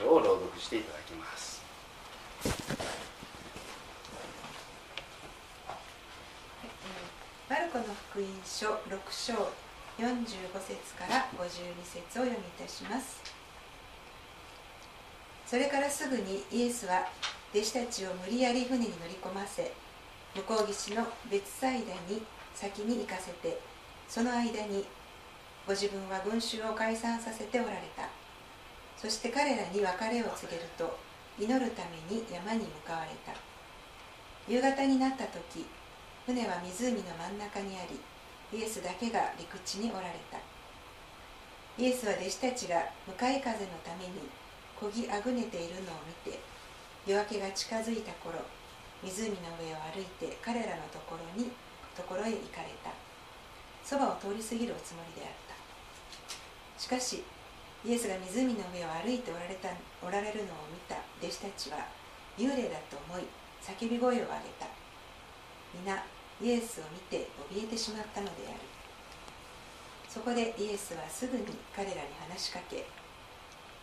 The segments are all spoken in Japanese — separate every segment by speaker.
Speaker 1: 章を朗読していただきます。
Speaker 2: マルコの福音書6章45節から52節を読みいたします。それからすぐにイエスは弟子たちを無理やり船に乗り込ませ向こう岸の別サイダに先に行かせてその間にご自分は群衆を解散させておられた。そして彼らに別れを告げると祈るために山に向かわれた。夕方になった時船は湖の真ん中にありイエスだけが陸地におられた。イエスは弟子たちが向かい風のためにこぎあぐねているのを見て夜明けが近づいた頃湖の上を歩いて彼らのところにところへ行かれた。そばを通り過ぎるおつもりであった。しかしイエスが湖の上を歩いておられたおられるのを見た。弟子たちは幽霊だと思い叫び声を上げた。皆イエスを見て怯えてしまったのである。そこでイエスはすぐに彼らに話しかけ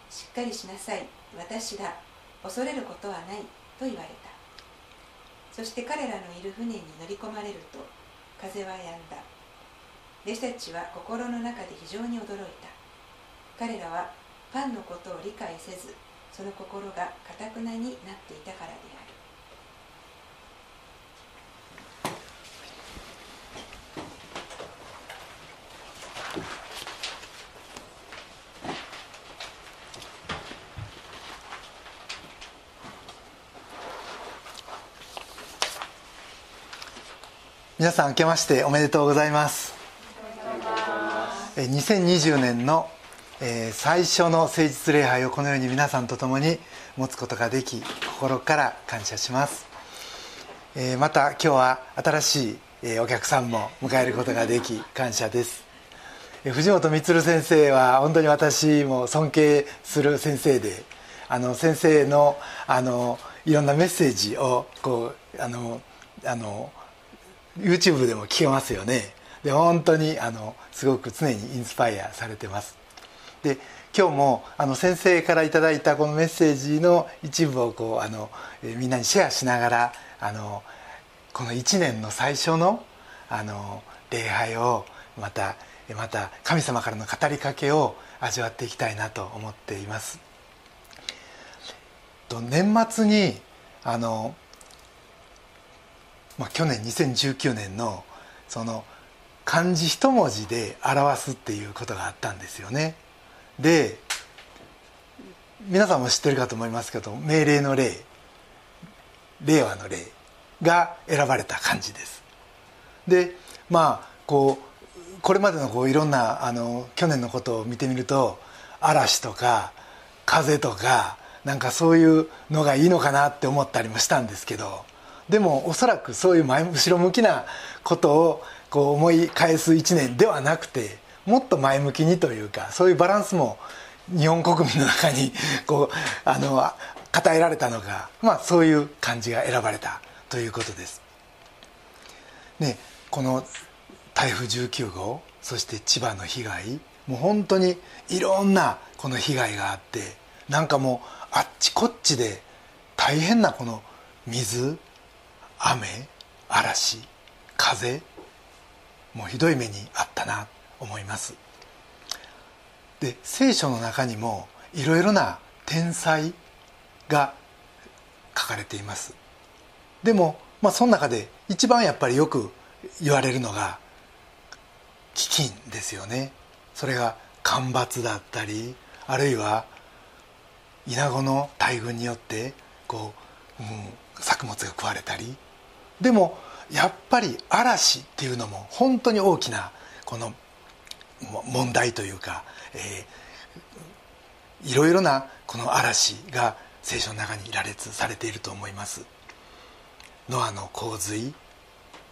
Speaker 2: しっかりしなさい。私だ恐れることはないと言われた。そして彼らのいる船に乗り込まれると風は止んだ。弟子たちは心の中で非常に驚いた。彼らはパンのことを理解せずその心がかたくなになっていたからである。
Speaker 3: 皆さん明けましておめでとうございます。2020年のえー最初の誠実礼拝をこのように皆さんと共に持つことができ心から感謝します、えーまた今日は新しいえーお客さんも迎えることができ感謝です。えー藤本充先生は本当に私も尊敬する先生であの先生のあのいろんなメッセージをこうあのあの YouTube でも聞けますよね。で本当にあのすごく常にインスパイアされてます。で今日もあの先生からいただいたこのメッセージの一部をこうあの、えーみんなにシェアしながらあのこの1年の最初のあの礼拝をまたまた神様からの語りかけを味わっていきたいなと思っています。と年末にあのまあ、去年2019年のその漢字一文字で表すっていうことがあったんですよね。で皆さんも知ってるかと思いますけど命令の令令和の令が選ばれた漢字です。でまあこうこれまでのこういろんなあの去年のことを見てみると嵐とか風とかなんかそういうのがいいのかなって思ったりもしたんですけどでもおそらくそういう前後ろ向きなことをこう思い返す1年ではなくてもっと前向きにというかそういうバランスも日本国民の中にこうあの与えられたのが、まあ、そういう漢字が選ばれたということです。ね、この台風19号そして千葉の被害もう本当にいろんなこの被害があってなんかもうあっちこっちで大変なこの水雨嵐風もうひどい目にあったな思います。で聖書の中にもいろいろな天災が書かれています。でも、まあ、その中で一番やっぱりよく言われるのが飢饉ですよね。それが干ばつだったりあるいはイナゴの大群によってこう、うん、作物が食われたり。でもやっぱり嵐っていうのも本当に大きなこの問題というか、えーいろいろなこの嵐が聖書の中に羅列されていると思います。ノアの洪水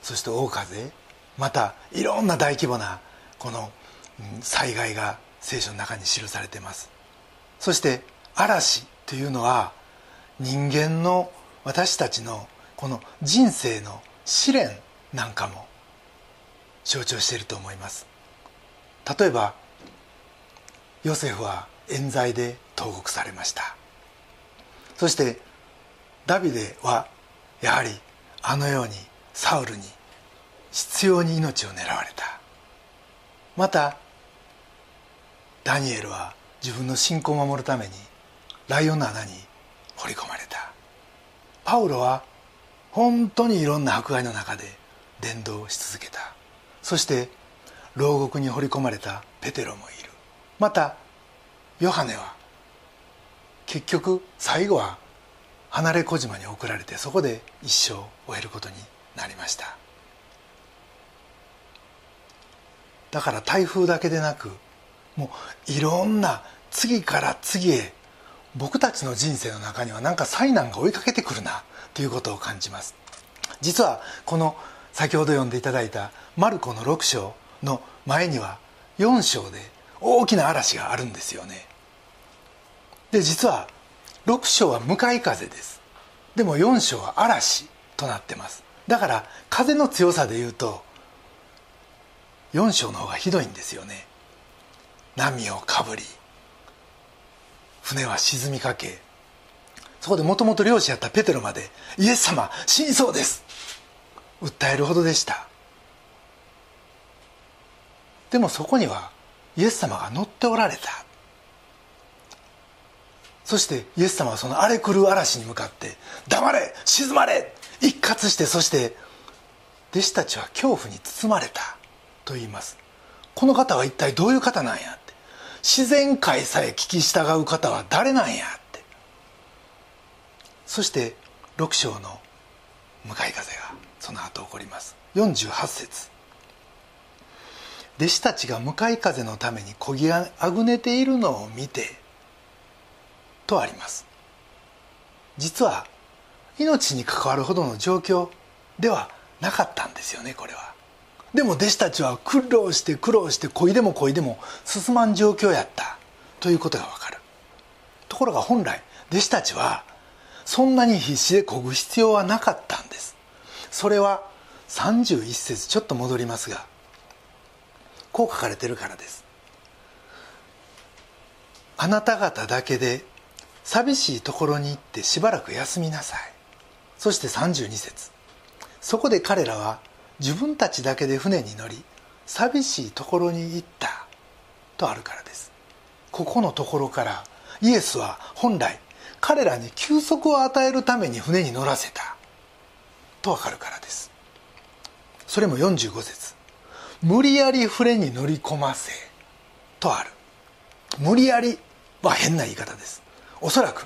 Speaker 3: そして大風またいろんな大規模なこの災害が聖書の中に記されています。そして嵐というのは人間の私たちのこの人生の試練なんかも象徴していると思います。例えばヨセフは冤罪で投獄されました。そしてダビデはやはりあのようにサウルに執拗に命を狙われた。またダニエルは自分の信仰を守るためにライオンの穴に掘り込まれた。パウロは本当にいろんな迫害の中で伝道し続けた。そして牢獄に掘り込まれたペテロもいる。またヨハネは結局最後は離れ小島に送られてそこで一生を終えることになりました。だから台風だけでなくもういろんな次から次へ僕たちの人生の中にはなんか災難が追いかけてくるなということを感じます。実はこの先ほど読んでいただいたマルコの6章の前には4章で大きな嵐があるんですよね。で実は6章は向かい風です。でも4章は嵐となってます。だから風の強さでいうと4章の方がひどいんですよね。波をかぶり船は沈みかけそこでもともと漁師やったペテロまで「イエス様死にそうです」訴えるほどでした。でもそこにはイエス様が乗っておられた。そしてイエス様はその荒れ狂う嵐に向かって「黙れ沈まれ!」一括してそして弟子たちは恐怖に包まれたと言います。この方は一体どういう方なんやって。自然界さえ聞き従う方は誰なんやって。そして6章の向かい風がその後起こります。48節。弟子たちが向かい風のためにこぎあぐねているのを見てとあります。実は命に関わるほどの状況ではなかったんですよねこれは。でも弟子たちは苦労して苦労してこいでもこいでも進まん状況やったということがわかる。ところが本来弟子たちはそんなに必死でこぐ必要はなかったんです。それは31節ちょっと戻りますがこう書かれてるからです。あなた方だけで寂しいところに行ってしばらく休みなさい。そして32節。そこで彼らは自分たちだけで船に乗り寂しいところに行った。とあるからです。ここのところからイエスは本来彼らに休息を与えるために船に乗らせた。とわかるからです。それも45節。無理やり船に乗り込ませとある。無理やりは変な言い方です。おそらく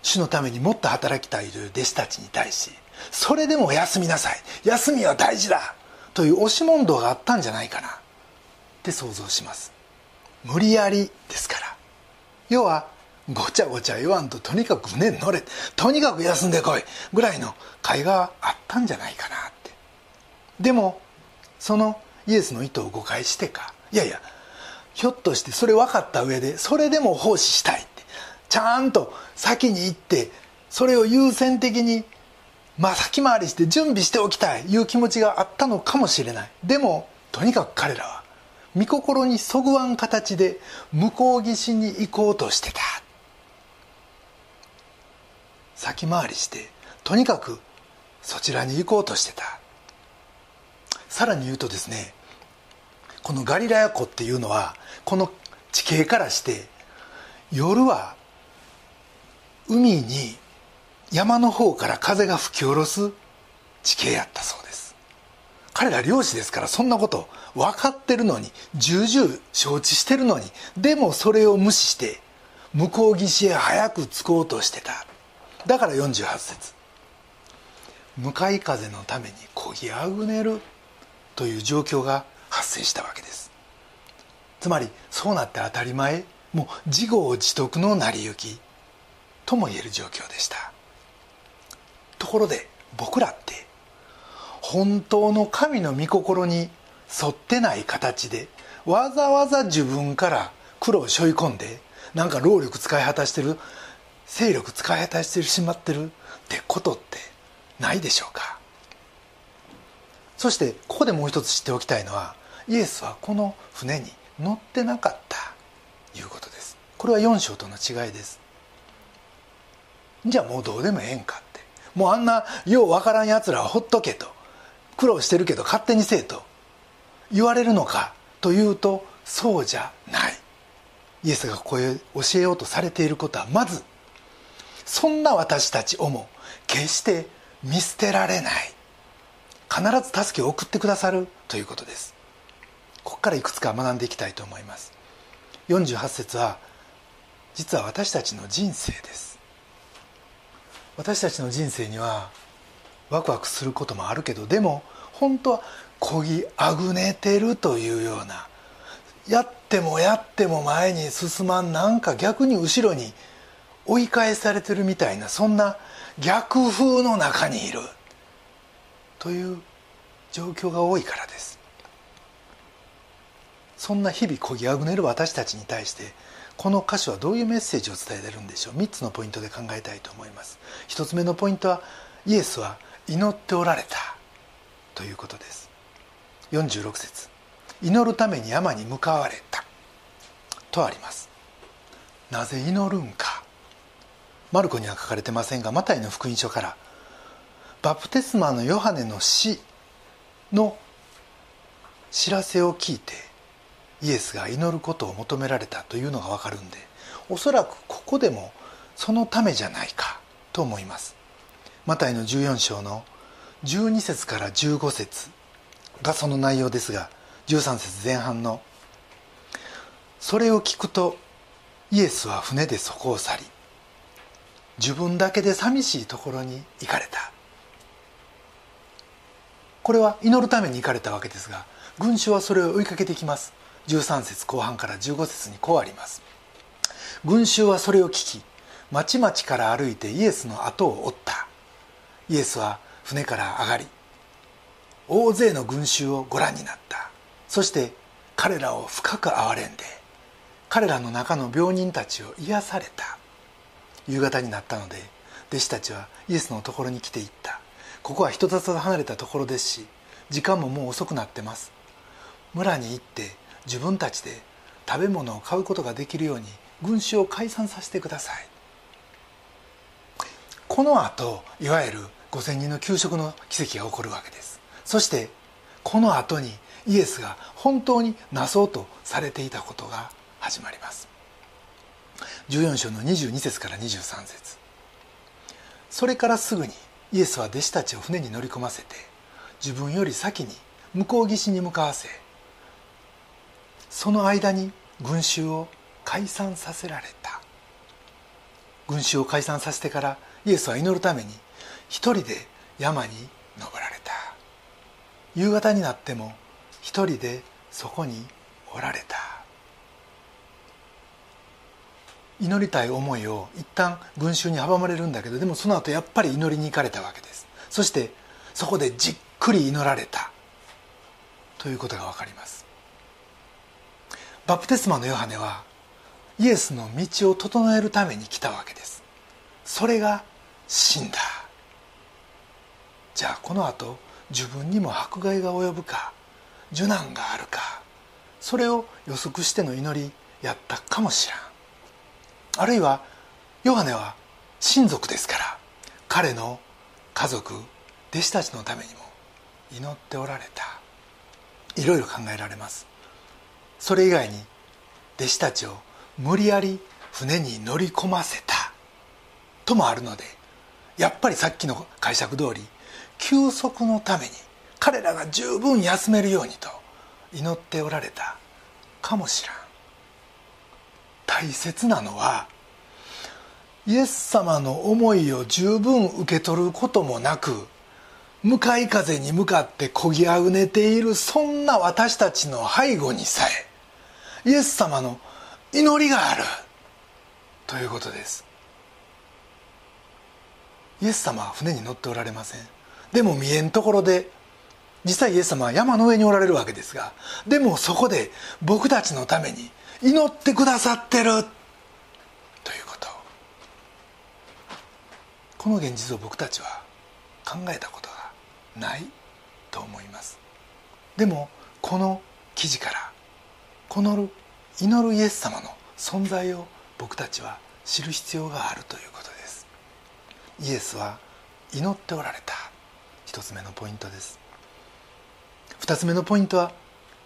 Speaker 3: 主のためにもっと働きたいという弟子たちに対しそれでも休みなさい。休みは大事だ。という押し問答があったんじゃないかな。って想像します。無理やりですから。要はごちゃごちゃ言わんととにかく船に乗れとにかく休んでこいぐらいの会があったんじゃないかなって。でもそのイエスの意図を誤解してか。いやいやひょっとしてそれ分かった上でそれでも奉仕したいって。ちゃんと先に行ってそれを優先的にまあ先回りして準備しておきたいいう気持ちがあったのかもしれない。でもとにかく彼らは御心にそぐわん形で向こう岸に行こうとしてた。先回りしてとにかくそちらに行こうとしてた。さらに言うとですねこのガリラヤ湖っていうのはこの地形からして夜は海に山の方から風が吹き下ろす地形やったそうです。彼ら漁師ですからそんなこと分かってるのに重々承知してるのにでもそれを無視して向こう岸へ早く着こうとしてた。だから48節。向かい風のためにこぎあぐねる。という状況が発生したわけです。つまりそうなって当たり前もう自業自得の成り行きとも言える状況でした。ところで僕らって本当の神の御心に沿ってない形でわざわざ自分から苦労を背負い込んでなんか労力使い果たしてる勢力使い果たしてしまってるってことってないでしょうか。そしてここでもう一つ知っておきたいのはイエスはこの船に乗ってなかったということです。これは4章との違いです。じゃあもうどうでもええんかって。もうあんなようわからんやつらはほっとけと苦労してるけど勝手にせえと言われるのかというとそうじゃない。イエスがここへ教えようとされていることはまずそんな私たちをも決して見捨てられない。必ず助けを送ってくださるということです。ここからいくつか学んでいきたいと思います。48節は実は私たちの人生です。私たちの人生にはワクワクすることもあるけどでも本当はこぎあぐねてるというようなやってもやっても前に進まんなんか逆に後ろに追い返されてるみたいなそんな逆風の中にいる。という状況が多いからです。そんな日々こぎあぐねる私たちに対してこの歌詞はどういうメッセージを伝えてるんでしょう？3つのポイントで考えたいと思います。1つ目のポイントはイエスは祈っておられたということです。46節。祈るために山に向かわれた。とあります。なぜ祈るんか。マルコには書かれてませんがマタイの福音書からバプテスマのヨハネの死の知らせを聞いてイエスが祈ることを求められたというのが分かるんでおそらくここでもそのためじゃないかと思います。マタイの14章の12節から15節がその内容ですが13節前半のそれを聞くとイエスは船でそこを去り自分だけで寂しいところに行かれた。これは祈るために行かれたわけですが群衆はそれを追いかけてきます。13節後半から15節にこうあります。群衆はそれを聞き町々から歩いてイエスの後を追った。イエスは船から上がり大勢の群衆をご覧になった。そして彼らを深く憐れんで彼らの中の病人たちを癒された。夕方になったので弟子たちはイエスのところに来ていった。ここは人里離れたところですし時間ももう遅くなってます。村に行って自分たちで食べ物を買うことができるように群衆を解散させてください。この後いわゆる5,000人の給食の奇跡が起こるわけです。そしてこの後にイエスが本当になそうとされていたことが始まります。14章の22節から23節。それからすぐにイエスは弟子たちを船に乗り込ませて自分より先に向こう岸に向かわせその間に群衆を解散させられた。群衆を解散させてからイエスは祈るために一人で山に登られた。夕方になっても一人でそこにおられた。祈りたい思いを一旦群衆に阻まれるんだけどでもその後やっぱり祈りに行かれたわけです。そしてそこでじっくり祈られた。ということが分かります。バプテスマのヨハネはイエスの道を整えるために来たわけです。それが死んだ。じゃあこの後自分にも迫害が及ぶか受難があるかそれを予測しての祈りやったかもしらん。あるいはヨハネは親族ですから彼の家族弟子たちのためにも祈っておられた。いろいろ考えられます。それ以外に弟子たちを無理やり船に乗り込ませた。ともあるのでやっぱりさっきの解釈通り休息のために彼らが十分休めるようにと祈っておられたかもしらん。大切なのはイエス様の思いを十分受け取ることもなく向かい風に向かってこぎあぐねているそんな私たちの背後にさえイエス様の祈りがある。ということです。イエス様は船に乗っておられません。でも見えんところで実際イエス様は山の上におられるわけですがでもそこで僕たちのために祈ってくださってるということ。この現実を僕たちは考えたことがないと思います。でもこの記事からこの祈るイエス様の存在を僕たちは知る必要があるということです。イエスは祈っておられた一つ目のポイントです。二つ目のポイントは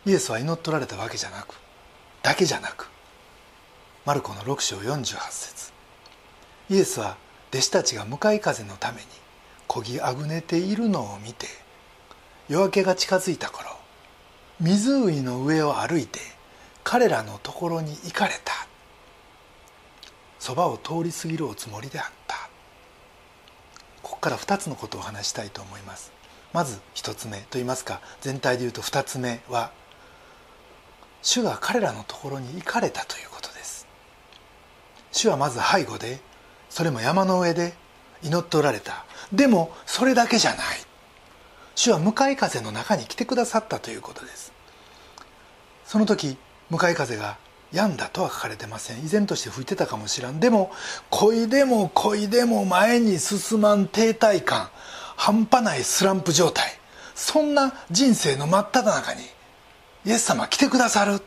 Speaker 3: イエスは祈っておられたわけじゃなくだけじゃなくマルコの6章48節。イエスは弟子たちが向かい風のためにこぎあぐねているのを見て夜明けが近づいた頃湖の上を歩いて彼らのところに行かれた。そばを通り過ぎるおつもりであった。ここから2つのことを話したいと思います。まず1つ目といいますか全体で言うと2つ目は主が彼らのところに行かれたということです。主はまず背後でそれも山の上で祈っておられた。でもそれだけじゃない。主は向かい風の中に来てくださったということです。その時向かい風が病んだとは書かれてません。依然として吹いてたかもしらん。でも恋でも恋でも前に進まん停滞感。半端ないスランプ状態。そんな人生の真っ只中にイエス様来てくださる。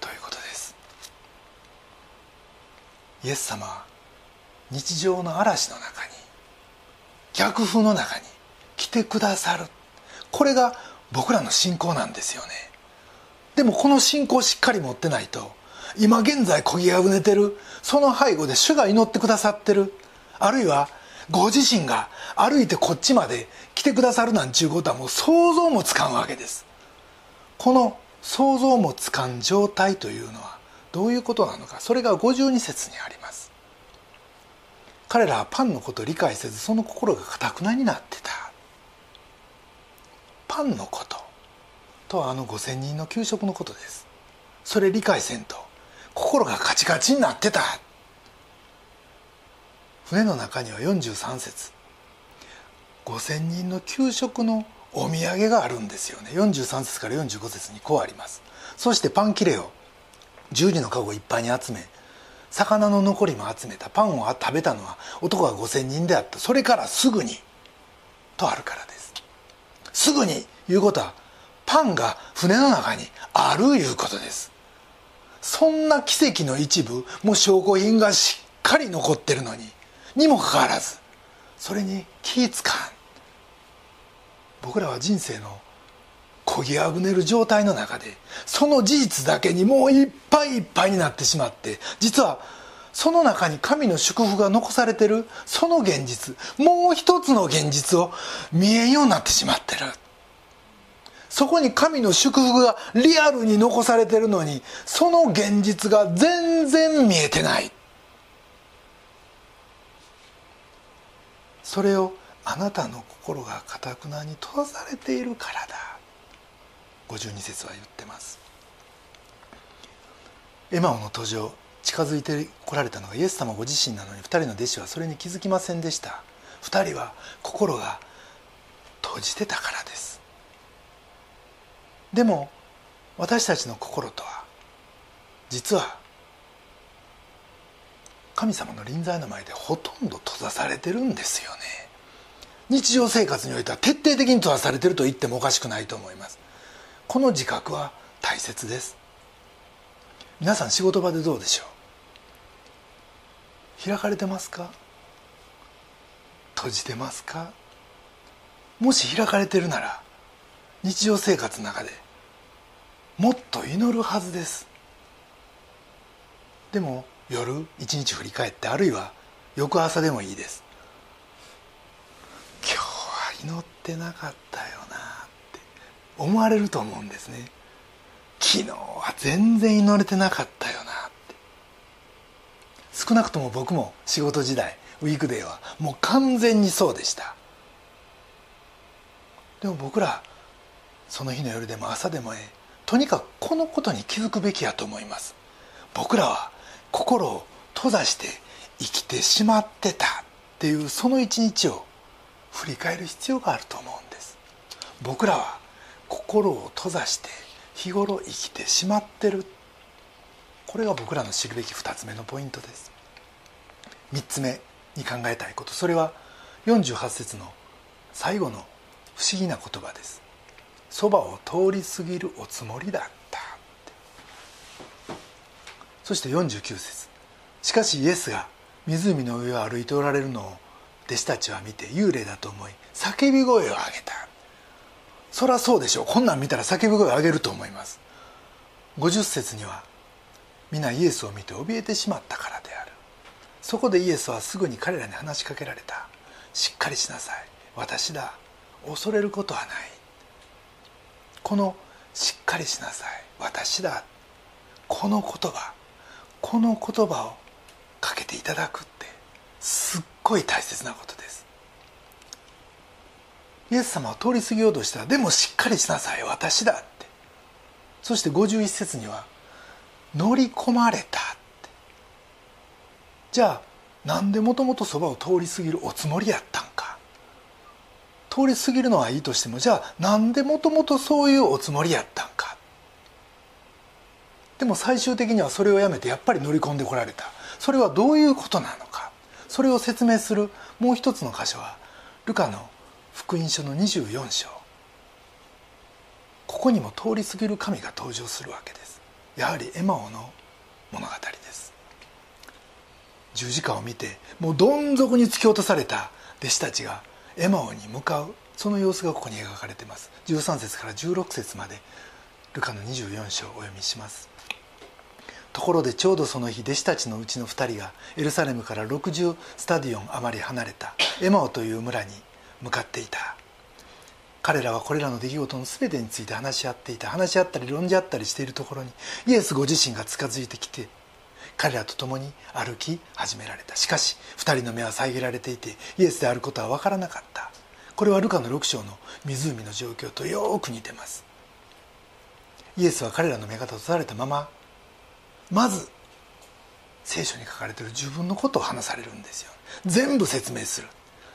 Speaker 3: ということです。イエス様は日常の嵐の中に逆風の中に来てくださる。これが僕らの信仰なんですよね。でもこの信仰をしっかり持ってないと今現在こぎあぐねてる。その背後で主が祈ってくださってる。あるいはご自身が歩いてこっちまで来てくださるなんちゅうことはもう想像もつかんわけです。この想像もつかん状態というのはどういうことなのかそれが52節にあります。彼らはパンのことを理解せずその心がかたくなになってた。パンのこととはあの5,000人の給食のことです。それ理解せんと心がカチカチになってた。船の中には43節。5,000人の給食のお土産があるんですよね。43節から45節にこうあります。そしてパン切れを十二の籠いっぱいに集め魚の残りも集めたパンを食べたのは男が5,000人であった。それからすぐにとあるからです。すぐに言うことはパンが船の中にあるいうことです。そんな奇跡の一部もう証拠品がしっかり残ってるのににもかかわらずそれに気ぃつかん。僕らは人生のこぎあぐねる状態の中でその事実だけにもういっぱいいっぱいになってしまって実はその中に神の祝福が残されてるその現実もう一つの現実を見えんようになってしまってる。そこに神の祝福がリアルに残されてるのにその現実が全然見えてない。それをあなたの心がかたくなに閉ざされているからだ。52節は言ってます。エマオの途上近づいてこられたのがイエス様ご自身なのに2人の弟子はそれに気づきませんでした。2人は心が閉じてたからです。でも私たちの心とは実は神様の臨在の前でほとんど閉ざされてるんですよね。日常生活においては徹底的に閉ざされてると言ってもおかしくないと思います。この自覚は大切です。皆さん仕事場でどうでしょう？開かれてますか？閉じてますか？もし開かれてるなら日常生活の中でもっと祈るはずです。でも夜一日振り返ってあるいは翌朝でもいいです。今日は祈ってなかったよなって思われると思うんですね。昨日は全然祈れてなかったよなって。少なくとも僕も仕事時代ウィークデーはもう完全にそうでした。でも僕らその日の夜でも朝でもええ。とにかくこのことに気づくべきやと思います。僕らは心を閉ざして生きてしまってたっていうその一日を振り返る必要があると思うんです。僕らは心を閉ざして日頃生きてしまってる。これが僕らの知るべき2つ目のポイントです。3つ目に考えたいこと。それは48節の最後の不思議な言葉です。そばを通り過ぎるおつもりだ。そして49節。しかしイエスが湖の上を歩いておられるのを弟子たちは見て幽霊だと思い叫び声を上げた。そりゃそうでしょう。こんなん見たら叫び声を上げると思います。50節には皆イエスを見て怯えてしまったからである。そこでイエスはすぐに彼らに話しかけられた。しっかりしなさい。私だ。恐れることはない。この「しっかりしなさい。私だ」この言葉。この言葉をかけていただくってすっごい大切なことです。イエス様は通り過ぎようとした。らでもしっかりしなさい。私だって。そして51節には乗り込まれたって。じゃあなんでもともとそばを通り過ぎるおつもりやったんか。通り過ぎるのはいいとしてもじゃあなんでもともとそういうおつもりやったんか。でも最終的にはそれをやめてやっぱり乗り込んでこられた。それはどういうことなのか。それを説明するもう一つの箇所はルカの福音書の24章。ここにも通り過ぎる神が登場するわけです。やはりエマオの物語です。十字架を見てもうどん底に突き落とされた弟子たちがエマオに向かう。その様子がここに描かれています。13節から16節までルカの24章をお読みします。ところでちょうどその日弟子たちのうちの2人がエルサレムから60スタディオン余り離れたエマオという村に向かっていた。彼らはこれらの出来事の全てについて話し合っていた。話し合ったり論じ合ったりしているところにイエスご自身が近づいてきて彼らと共に歩き始められた。しかし2人の目は遮られていてイエスであることは分からなかった。これはルカの6章の湖の状況とよく似てます。イエスは彼らの目が閉ざされたまままず聖書に書かれてる自分のことを話されるんですよ。全部説明する。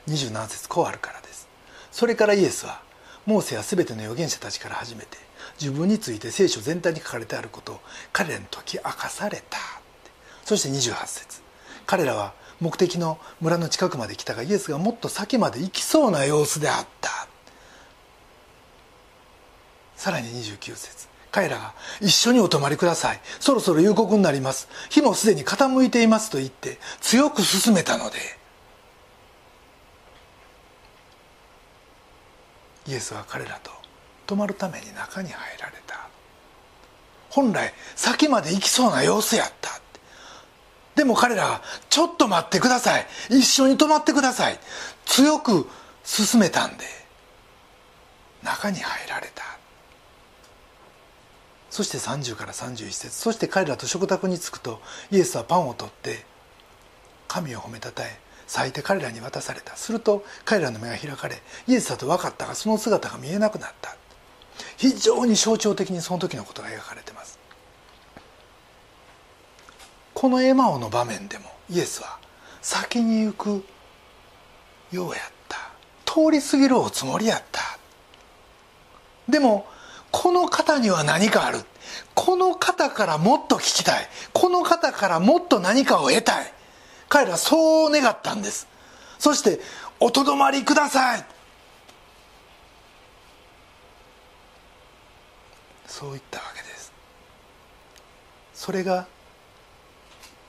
Speaker 3: 27節こうあるからです。それからイエスはモーセや全ての預言者たちから始めて自分について聖書全体に書かれてあることを彼らに解き明かされた。そして28節。彼らは目的の村の近くまで来たがイエスがもっと先まで行きそうな様子であった。さらに29節。彼らが一緒にお泊まりください。そろそろ夕刻になります。日もすでに傾いていますと言って強く進めたので。イエスは彼らと泊まるために中に入られた。本来先まで行きそうな様子やった。でも彼らが「ちょっと待ってください。一緒に泊まってください」強く進めたんで中に入られた。そして30から31節。そして彼らと食卓に着くとイエスはパンを取って神を褒めたたえ咲いて彼らに渡された。すると彼らの目が開かれイエスだと分かったがその姿が見えなくなった。非常に象徴的にその時のことが描かれてます。このエマオの場面でもイエスは先に行くようやった。通り過ぎるおつもりやった。でもこの方には何かある。この方からもっと聞きたい。この方からもっと何かを得たい。彼らそう願ったんです。そして「おとどまりください」そう言ったわけです。それが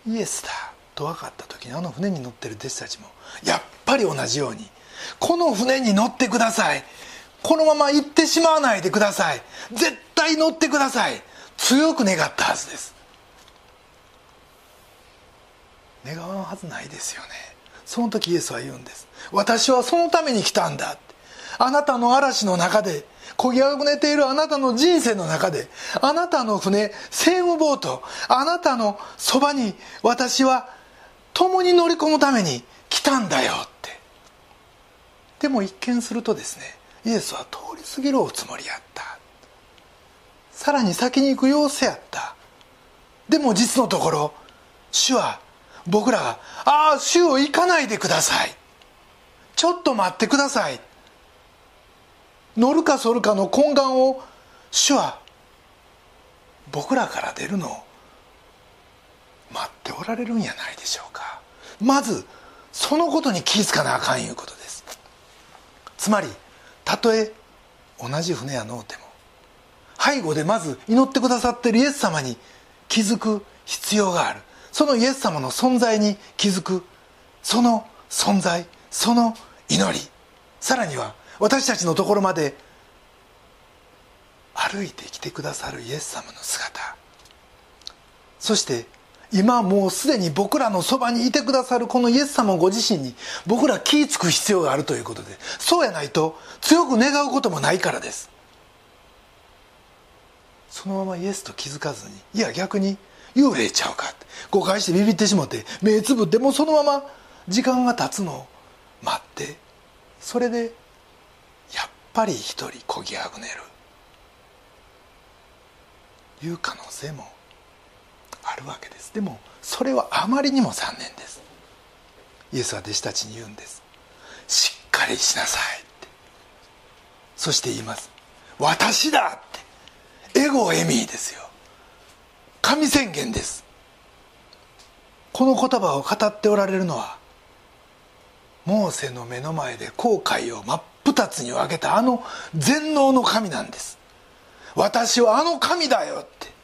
Speaker 3: イエスだと分かった時にあの船に乗ってる弟子たちもやっぱり同じようにこの船に乗ってください。このまま行ってしまわないでください。絶対乗ってください。強く願ったはずです。願わんはずないですよね。その時イエスは言うんです。私はそのために来たんだ。あなたの嵐の中で漕ぎあぐねているあなたの人生の中であなたの船セームボートあなたのそばに私は共に乗り込むために来たんだよって。でも一見するとですねイエスは通り過ぎるおつもりやった。さらに先に行く様子やった。でも実のところ主は僕らが「ああ主を行かないでください」「ちょっと待ってください」乗るか反るかの懇願を主は僕らから出るのを待っておられるんやないでしょうか。まずそのことに気づかなあかんいうことです。つまりたとえ同じ船やのうても背後でまず祈ってくださってるイエス様に気づく必要がある。そのイエス様の存在に気づく。その存在その祈り。さらには私たちのところまで歩いてきてくださるイエス様の姿。そして今もうすでに僕らのそばにいてくださるこのイエス様ご自身に僕ら気ぃ付く必要があるということでそうやないと強く願うこともないからです。そのままイエスと気づかずにいや逆に幽霊ちゃうかって誤解してビビってしもって目つぶってもうそのまま時間が経つのを待ってそれでやっぱり一人こぎあぐねる。いう可能性もあるわけです。でもそれはあまりにも残念です。イエスは弟子たちに言うんです。しっかりしなさいって。そして言います。私だって。エゴエミーですよ。神宣言です。この言葉を語っておられるのはモーセの目の前で後悔を真っ二つに分けたあの全能の神なんです。私はあの神だよって。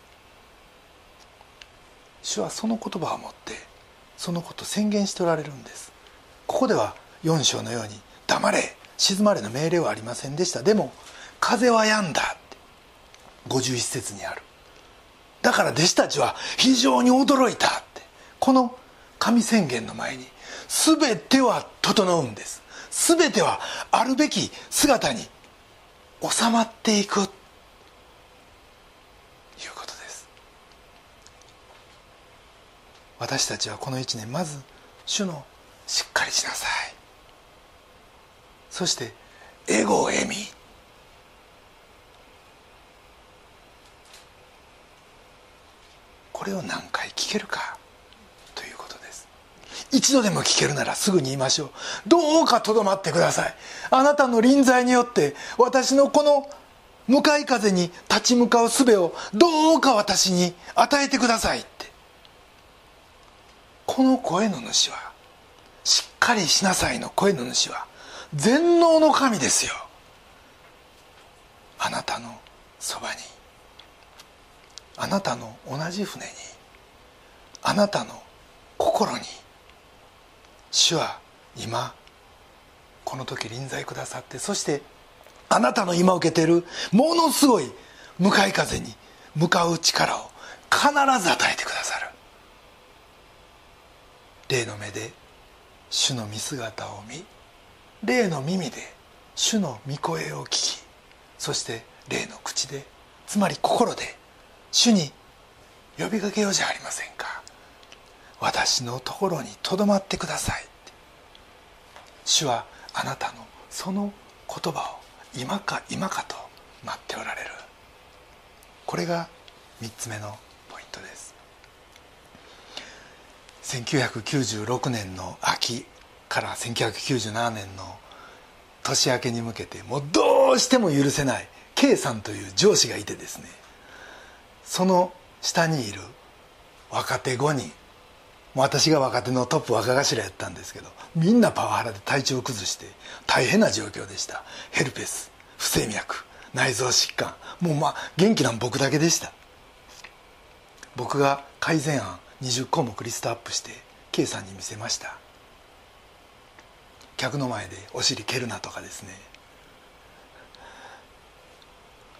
Speaker 3: 主はその言葉を持ってそのこと宣言しておられるんです。ここでは4章のように「黙れ静まれ」の命令はありませんでした。でも「風は止んだ」って51節にある。だから弟子たちは非常に驚いた。ってこの神宣言の前に全ては整うんです。全てはあるべき姿に収まっていく。いうことです私たちはこの1年まず主のしっかりしなさい。そしてエゴエミこれを何回聞けるか。ということです。一度でも聞けるならすぐに言いましょう。どうかとどまってください。あなたの臨在によって私のこの向かい風に立ち向かう術をどうか私に与えてください。この声の主はしっかりしなさいの声の主は全能の神ですよ。あなたのそばにあなたの同じ船にあなたの心に主は今この時臨在くださってそしてあなたの今受けているものすごい向かい風に向かう力を必ず与えてくださる。霊の目で主の見姿を見霊の耳で主の御声を聞きそして霊の口でつまり心で主に呼びかけようじゃありませんか。私のところにとどまってください。主はあなたのその言葉を今か今かと待っておられる。これが3つ目のポイントです。1996年の秋から1997年の年明けに向けてもうどうしても許せない K さんという上司がいてですねその下にいる若手5人私が若手のトップ若頭やったんですけどみんなパワハラで体調崩して大変な状況でした。ヘルペス不整脈内臓疾患もうまあ元気な僕だけでした。僕が改善案20項目リストアップして K さんに見せました。客の前でお尻蹴るなとかですね。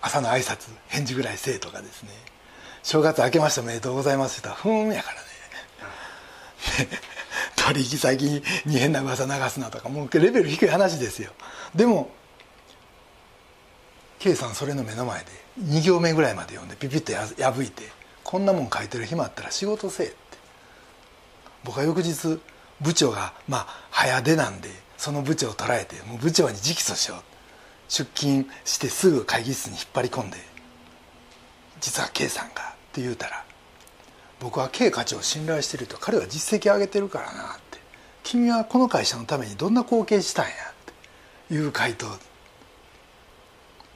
Speaker 3: 朝の挨拶返事ぐらいせえとかですね。正月明けましておめでとうございますって言ったらふーんやからね。取引先に変な噂流すなとかもうレベル低い話ですよ。でも K さんそれの目の前で2行目ぐらいまで読んでピピッと破いてこんなもん書いてる暇あったら仕事せえって。僕は翌日部長がまあ早出なんでその部長を捉えてもう部長に直訴しよう。出勤してすぐ会議室に引っ張り込んで実は K さんがって言うたら僕は K 課長を信頼してると彼は実績上げてるからなって。君はこの会社のためにどんな貢献したんやっていう回答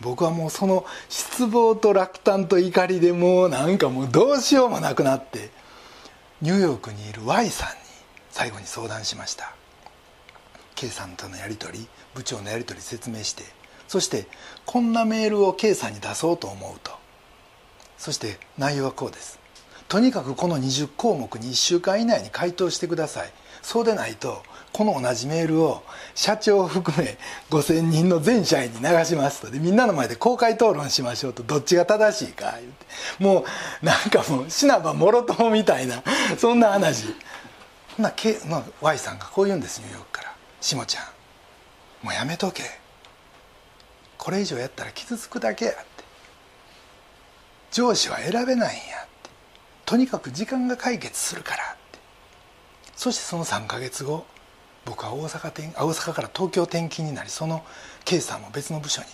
Speaker 3: 僕はもうその失望と落胆と怒りでもうなんかもうどうしようもなくなってニューヨークにいる Y さんに最後に相談しました。K さんとのやり取り部長のやり取り説明してそしてこんなメールを K さんに出そうと思うと。そして内容はこうです。とにかくこの20項目に1週間以内に回答してください。そうでないとこの同じメールを社長を含め5000人の全社員に流しますと。でみんなの前で公開討論しましょうと。どっちが正しいか。言ってもうなんかもう死なばもろともみたいなそんな話。ほな、K まあ、Y さんがこう言うんですニューヨークから「しもちゃんもうやめとけ。これ以上やったら傷つくだけや」って。上司は選べないんやって。とにかく時間が解決するからって。そしてその3か月後僕は大阪転大阪から東京転勤になりその K さんも別の部署に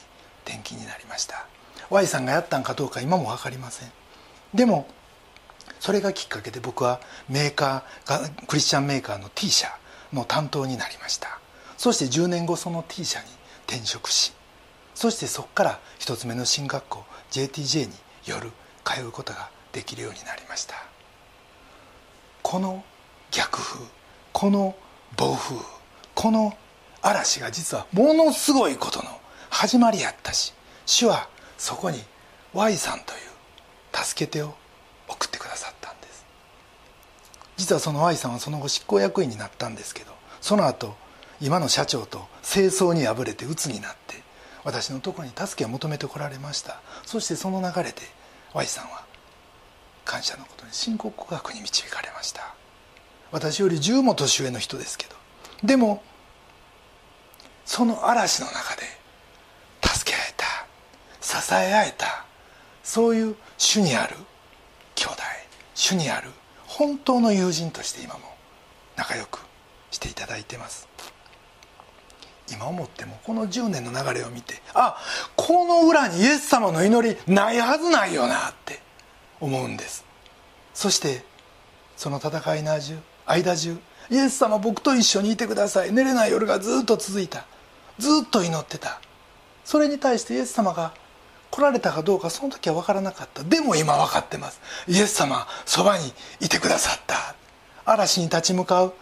Speaker 3: 転勤になりました。Y さんがやったんかどうか今も分かりません。でもそれがきっかけで僕はメーカーがクリスチャンメーカーの T 社の担当になりました。そして10年後その T 社に転職しそしてそこから一つ目の進学校 JTJ に夜通うことができるようになりました。この逆風この暴風。この嵐が実はものすごいことの始まりやったし主はそこに Y さんという助け手を送ってくださったんです。実はその Y さんはその後執行役員になったんですけどその後今の社長と清掃に敗れて鬱になって私のところに助けを求めてこられました。そしてその流れで Y さんは感謝のことに信仰告白に導かれました。私より10も年上の人ですけど。でもその嵐の中で助け合えた支え合えたそういう主にある兄弟主にある本当の友人として今も仲良くしていただいてます。今思ってもこの10年の流れを見てあこの裏にイエス様の祈りないはずないよなって思うんです。そしてその戦いの味間中イエス様僕と一緒にいてください。寝れない夜がずっと続いた。ずっと祈ってた。それに対してイエス様が来られたかどうかその時は分からなかった。でも今分かってます。イエス様そばにいてくださった。嵐に立ち向かう。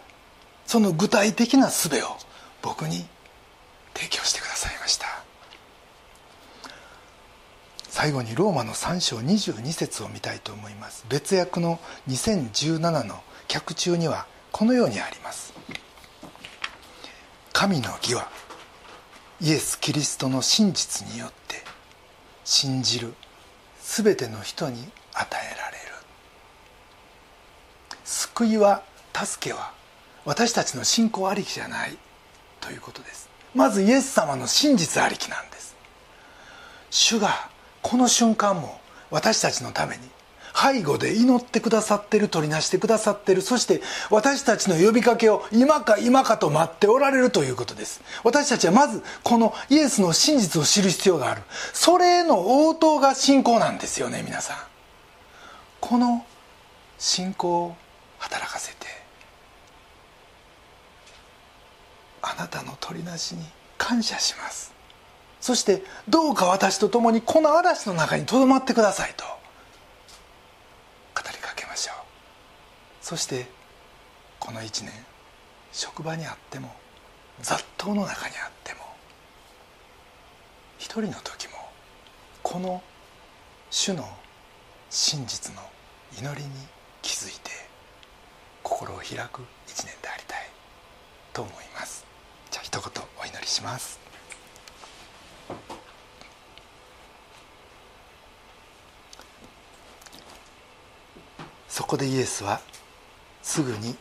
Speaker 3: その具体的な術を僕に提供してくださいました。最後にローマの3章22節を見たいと思います。別訳の2017の脚中にはこのようにあります。神の義はイエス・キリストの真実によって信じる全ての人に与えられる。救いは助けは私たちの信仰ありきじゃない。ということです。まずイエス様の真実ありきなんです。主がこの瞬間も私たちのために背後で祈ってくださってる取りなしてくださってるそして私たちの呼びかけを今か今かと待っておられるということです。私たちはまずこのイエスの真実を知る必要がある。それへの応答が信仰なんですよね皆さん。この信仰を働かせてあなたの取りなしに感謝します。そしてどうか私と共にこの嵐の中にとどまってくださいと。そしてこの1年職場にあっても雑踏の中にあっても一人の時もこの主の真実の祈りに気づいて心を開く一年でありたいと思います。じゃあ一言お祈りします。そこでイエスはすぐに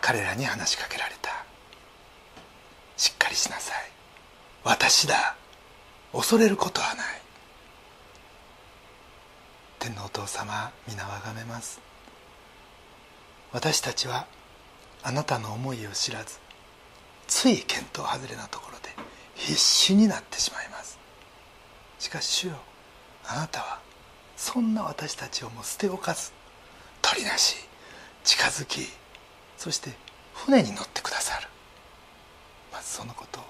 Speaker 3: 彼らに話しかけられた。しっかりしなさい。私だ。恐れることはない。天皇お父様皆をあがめます。私たちはあなたの思いを知らずつい見当外れなところで必死になってしまいます。しかし主よあなたはそんな私たちをも捨ておかず取りなし。近づきそして船に乗ってくださる。まずそのことを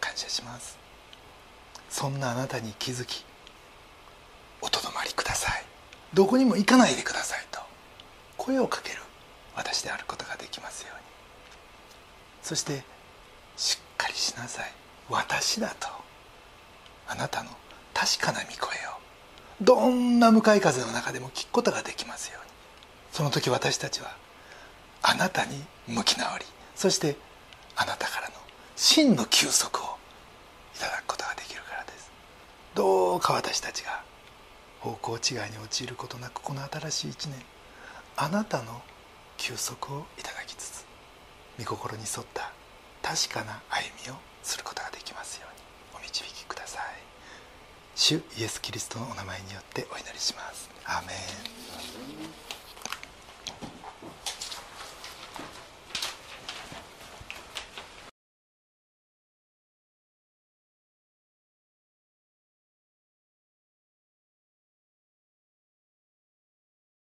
Speaker 3: 感謝します。そんなあなたに気づきおとどまりください。どこにも行かないでくださいと声をかける私であることができますように。そしてしっかりしなさい。私だとあなたの確かな御声をどんな向かい風の中でも聞くことができますように。その時私たちはあなたに向き直りそしてあなたからの真の休息をいただくことができるからです。どうか私たちが方向違いに陥ることなくこの新しい一年あなたの休息をいただきつつ御心に沿った確かな歩みをすることができますようにお導きください。主イエス・キリストのお名前によってお祈りします。アーメン。